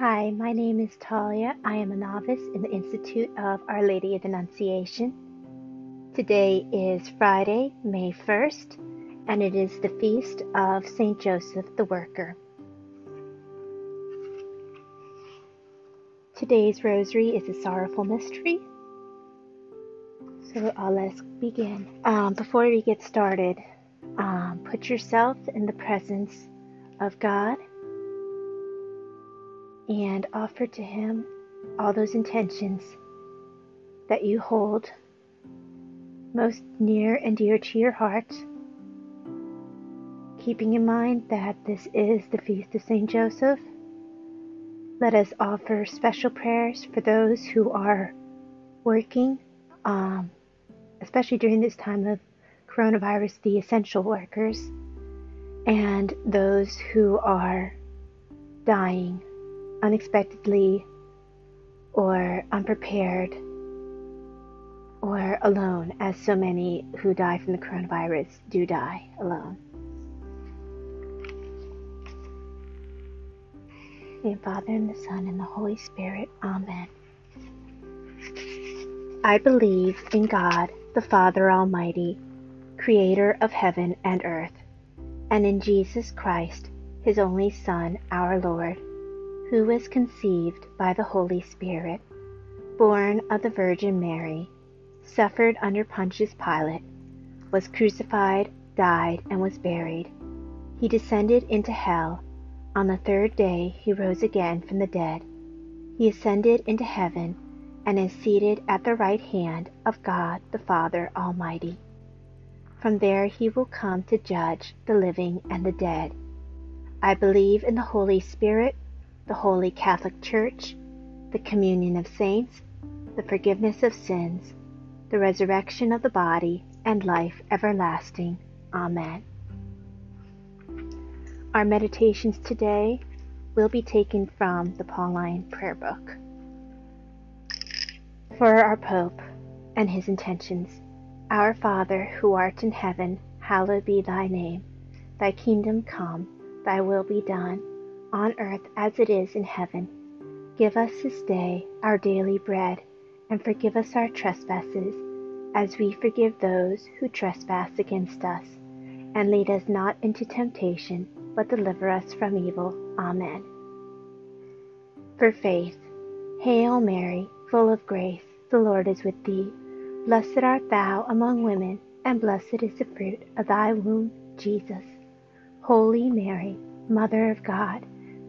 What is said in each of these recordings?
Hi, my name is Talia. I am a novice in the Institute of Our Lady of Annunciation. Today is Friday, May 1st, and it is the feast of St. Joseph the Worker. Today's rosary is a sorrowful mystery. So uh, let's begin. Um, before we get started, um, put yourself in the presence of God and offer to Him all those intentions that you hold most near and dear to your heart, keeping in mind that this is the feast of St. Joseph. Let us offer special prayers for those who are working, um, especially during this time of coronavirus, the essential workers, and those who are dying unexpectedly or unprepared or alone, as so many who die from the coronavirus do die alone. In the Father and the Son and the Holy Spirit. Amen. I believe in God, the Father Almighty, creator of heaven and earth, and in Jesus Christ, his only Son, our Lord who was conceived by the Holy Spirit, born of the Virgin Mary, suffered under Pontius Pilate, was crucified, died, and was buried. He descended into hell. On the third day he rose again from the dead. He ascended into heaven and is seated at the right hand of God the Father Almighty. From there he will come to judge the living and the dead. I believe in the Holy Spirit the Holy Catholic Church, the communion of saints, the forgiveness of sins, the resurrection of the body, and life everlasting. Amen. Our meditations today will be taken from the Pauline Prayer Book. For our Pope and his intentions, Our Father, who art in heaven, hallowed be thy name. Thy kingdom come, thy will be done on earth as it is in heaven. Give us this day our daily bread, and forgive us our trespasses, as we forgive those who trespass against us. And lead us not into temptation, but deliver us from evil. Amen. For faith, Hail Mary, full of grace, the Lord is with thee. Blessed art thou among women, and blessed is the fruit of thy womb, Jesus. Holy Mary, Mother of God,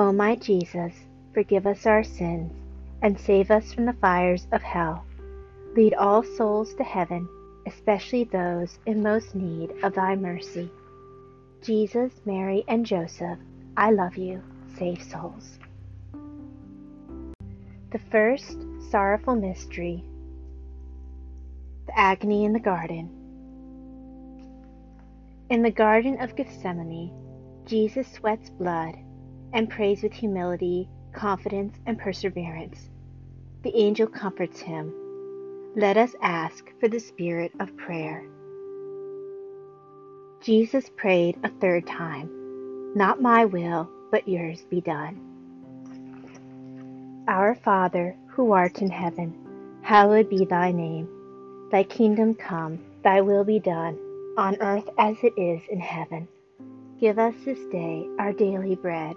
O my Jesus, forgive us our sins, and save us from the fires of hell. Lead all souls to heaven, especially those in most need of thy mercy. Jesus, Mary, and Joseph, I love you. Save souls. The first sorrowful mystery, the agony in the garden. In the Garden of Gethsemane, Jesus sweats blood and prays with humility, confidence, and perseverance. The angel comforts him. Let us ask for the spirit of prayer. Jesus prayed a third time, Not my will, but yours be done. Our Father, who art in heaven, hallowed be thy name. Thy kingdom come, thy will be done, on earth as it is in heaven. Give us this day our daily bread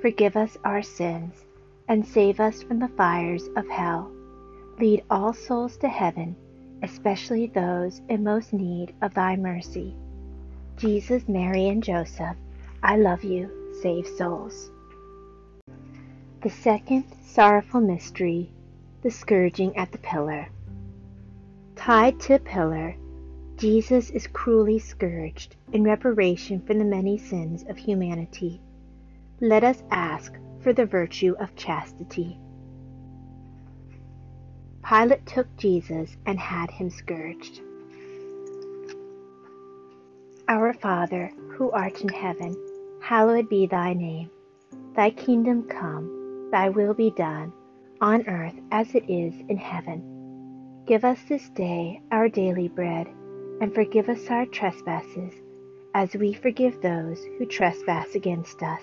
Forgive us our sins, and save us from the fires of hell. Lead all souls to heaven, especially those in most need of thy mercy. Jesus, Mary, and Joseph, I love you. Save souls. The second sorrowful mystery, the scourging at the pillar. Tied to a pillar, Jesus is cruelly scourged in reparation for the many sins of humanity let us ask for the virtue of chastity. Pilate took Jesus and had him scourged. Our Father, who art in heaven, hallowed be thy name. Thy kingdom come, thy will be done, on earth as it is in heaven. Give us this day our daily bread, and forgive us our trespasses, as we forgive those who trespass against us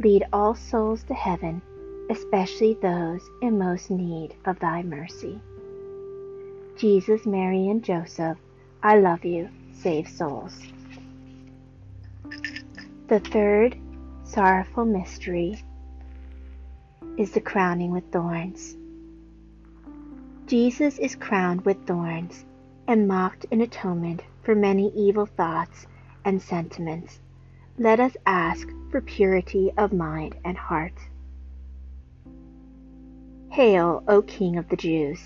Lead all souls to heaven, especially those in most need of thy mercy. Jesus, Mary, and Joseph, I love you. Save souls. The third sorrowful mystery is the crowning with thorns. Jesus is crowned with thorns and mocked in atonement for many evil thoughts and sentiments. Let us ask for purity of mind and heart. Hail, O King of the Jews!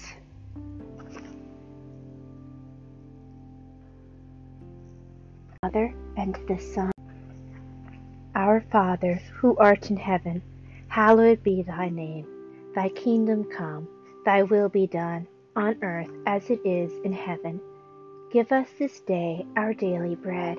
Father, and the Son. Our Father, who art in heaven, hallowed be thy name. Thy kingdom come, thy will be done, on earth as it is in heaven. Give us this day our daily bread,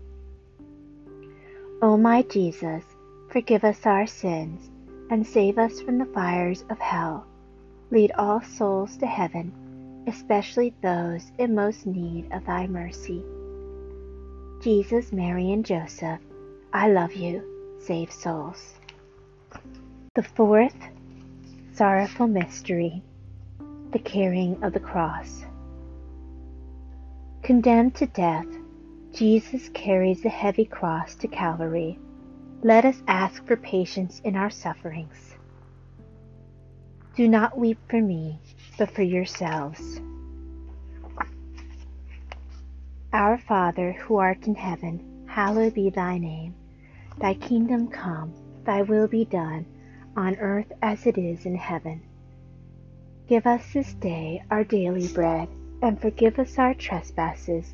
O my Jesus, forgive us our sins, and save us from the fires of hell. Lead all souls to heaven, especially those in most need of thy mercy. Jesus, Mary, and Joseph, I love you. Save souls. The fourth sorrowful mystery, the carrying of the cross. Condemned to death, Jesus carries the heavy cross to Calvary. Let us ask for patience in our sufferings. Do not weep for me, but for yourselves. Our Father, who art in heaven, hallowed be thy name. Thy kingdom come, thy will be done, on earth as it is in heaven. Give us this day our daily bread, and forgive us our trespasses,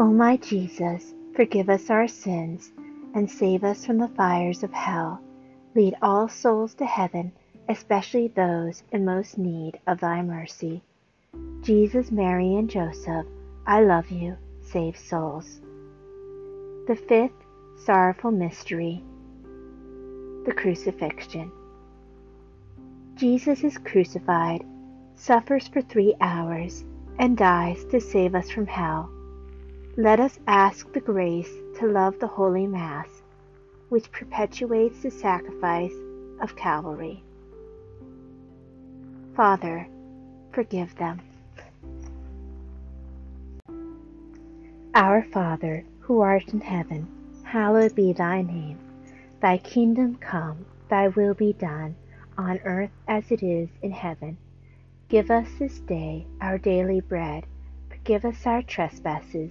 O my Jesus, forgive us our sins, and save us from the fires of hell. Lead all souls to heaven, especially those in most need of thy mercy. Jesus, Mary, and Joseph, I love you. Save souls. The fifth sorrowful mystery, the crucifixion. Jesus is crucified, suffers for three hours, and dies to save us from hell. Let us ask the grace to love the Holy Mass, which perpetuates the sacrifice of Calvary. Father, forgive them. Our Father, who art in heaven, hallowed be thy name. Thy kingdom come, thy will be done, on earth as it is in heaven. Give us this day our daily bread. Forgive us our trespasses,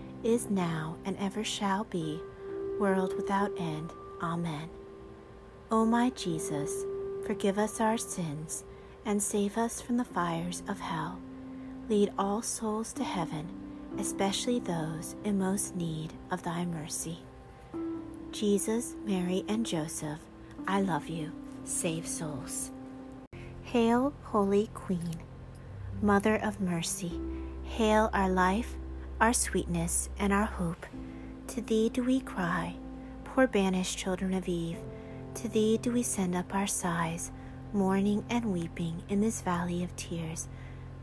is now, and ever shall be, world without end. Amen. O my Jesus, forgive us our sins, and save us from the fires of hell. Lead all souls to heaven, especially those in most need of thy mercy. Jesus, Mary, and Joseph, I love you. Save souls. Hail, Holy Queen, Mother of Mercy. Hail our life, our sweetness, and our hope. To thee do we cry, poor banished children of Eve. To thee do we send up our sighs, mourning and weeping in this valley of tears.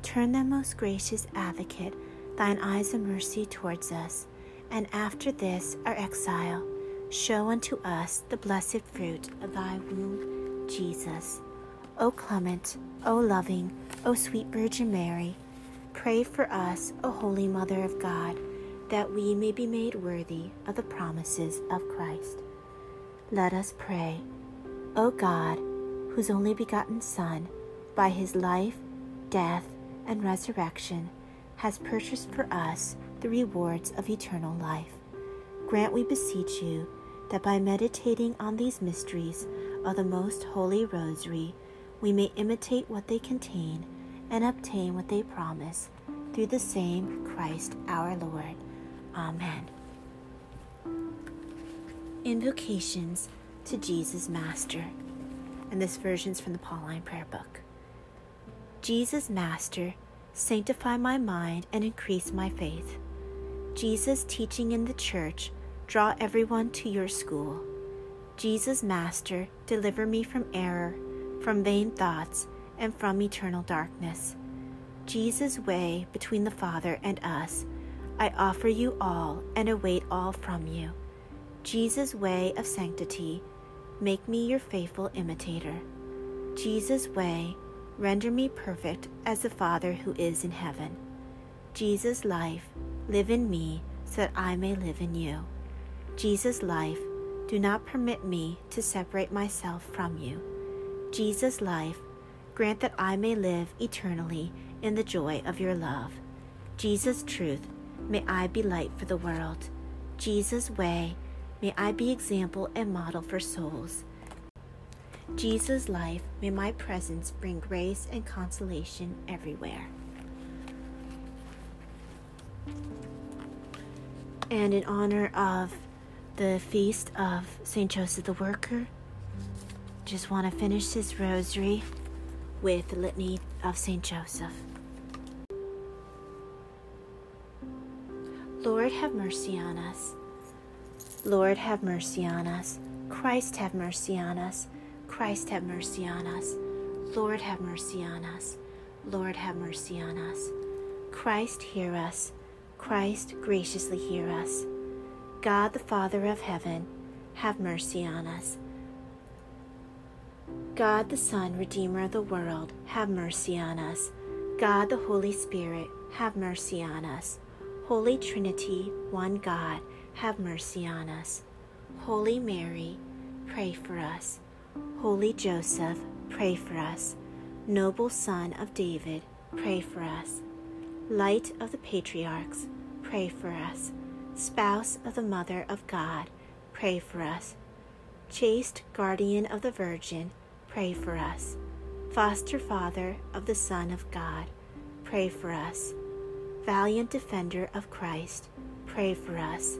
Turn then, most gracious advocate, thine eyes of mercy towards us, and after this our exile, show unto us the blessed fruit of thy womb, Jesus. O clement, O loving, O sweet Virgin Mary, pray for us, O Holy Mother of God, that we may be made worthy of the promises of Christ. Let us pray. O God, whose only begotten Son, by his life, death, and resurrection, has purchased for us the rewards of eternal life, grant, we beseech you, that by meditating on these mysteries of the most holy Rosary, we may imitate what they contain and obtain what they promise through the same Christ our Lord. Amen. Invocations to Jesus Master. And this version's from the Pauline Prayer Book. Jesus Master, sanctify my mind and increase my faith. Jesus teaching in the church, draw everyone to your school. Jesus Master, deliver me from error, from vain thoughts, and from eternal darkness. Jesus' way between the Father and us, I offer you all and await all from you. Jesus' way of sanctity, make me your faithful imitator. Jesus' way, render me perfect as the Father who is in heaven. Jesus' life, live in me so that I may live in you. Jesus' life, do not permit me to separate myself from you. Jesus' life, grant that I may live eternally in the joy of your love. Jesus' truth, may I be light for the world. Jesus' way, may I be example and model for souls. Jesus' life, may my presence bring grace and consolation everywhere. And in honor of the feast of St. Joseph the Worker, just want to finish this rosary with the litany of St. Joseph. Lord, have mercy on us. Lord, have mercy on us. Christ, have mercy on us. Christ, have mercy on us. Lord, have mercy on us. Lord, have mercy on us. Christ, hear us. Christ, graciously hear us. God, the Father of heaven, have mercy on us. God, the Son, Redeemer of the world, have mercy on us. God, the Holy Spirit, have mercy on us. Holy Trinity, one God, have mercy on us. Holy Mary, pray for us. Holy Joseph, pray for us. Noble Son of David, pray for us. Light of the Patriarchs, pray for us. Spouse of the Mother of God, pray for us. Chaste Guardian of the Virgin, pray for us. foster father of the Son of God, pray for us. Valiant defender of Christ, pray for us.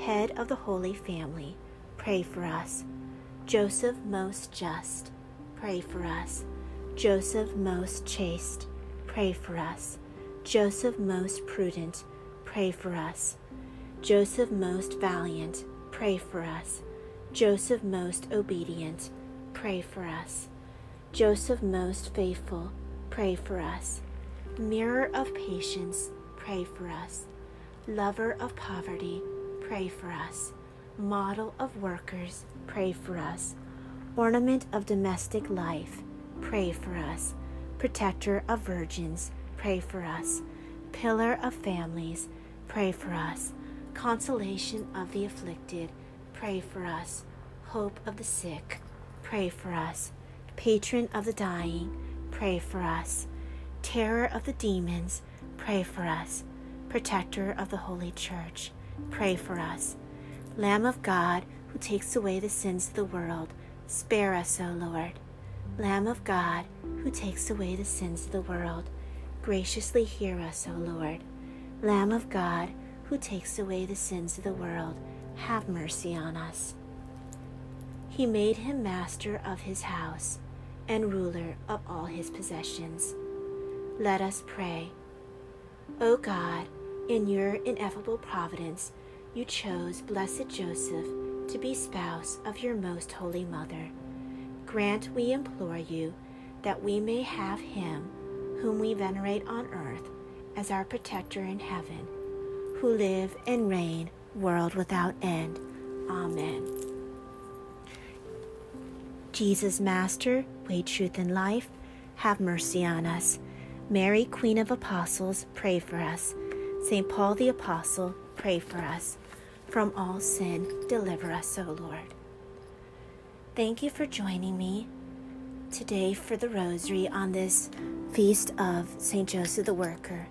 Head of the Holy Family, pray for us. Joseph most just, pray for us. Joseph most chaste, pray for us. Joseph most prudent, pray for us. Joseph most valiant, pray for us. Joseph most obedient, pray for us. Joseph most faithful, pray for us. Mirror of patience, pray for us. Lover of poverty, pray for us. Model of workers, pray for us. Ornament of domestic life, pray for us. Protector of virgins, pray for us. Pillar of families, pray for us. Consolation of the afflicted, pray for us. Hope of the sick, pray for us. Patron of the dying, pray for us. Terror of the demons, pray for us. Protector of the Holy Church, pray for us. Lamb of God, who takes away the sins of the world, spare us, O Lord. Lamb of God, who takes away the sins of the world, graciously hear us, O Lord. Lamb of God, who takes away the sins of the world, have mercy on us. He made him master of his house and ruler of all his possessions. Let us pray. O God, in your ineffable providence, you chose blessed Joseph to be spouse of your most holy mother. Grant, we implore you, that we may have him whom we venerate on earth as our protector in heaven, who live and reign world without end. Amen. Jesus, Master, way, truth, and life, have mercy on us. Mary, Queen of Apostles, pray for us. St. Paul the Apostle, pray for us. From all sin, deliver us, O Lord. Thank you for joining me today for the Rosary on this feast of St. Joseph the Worker.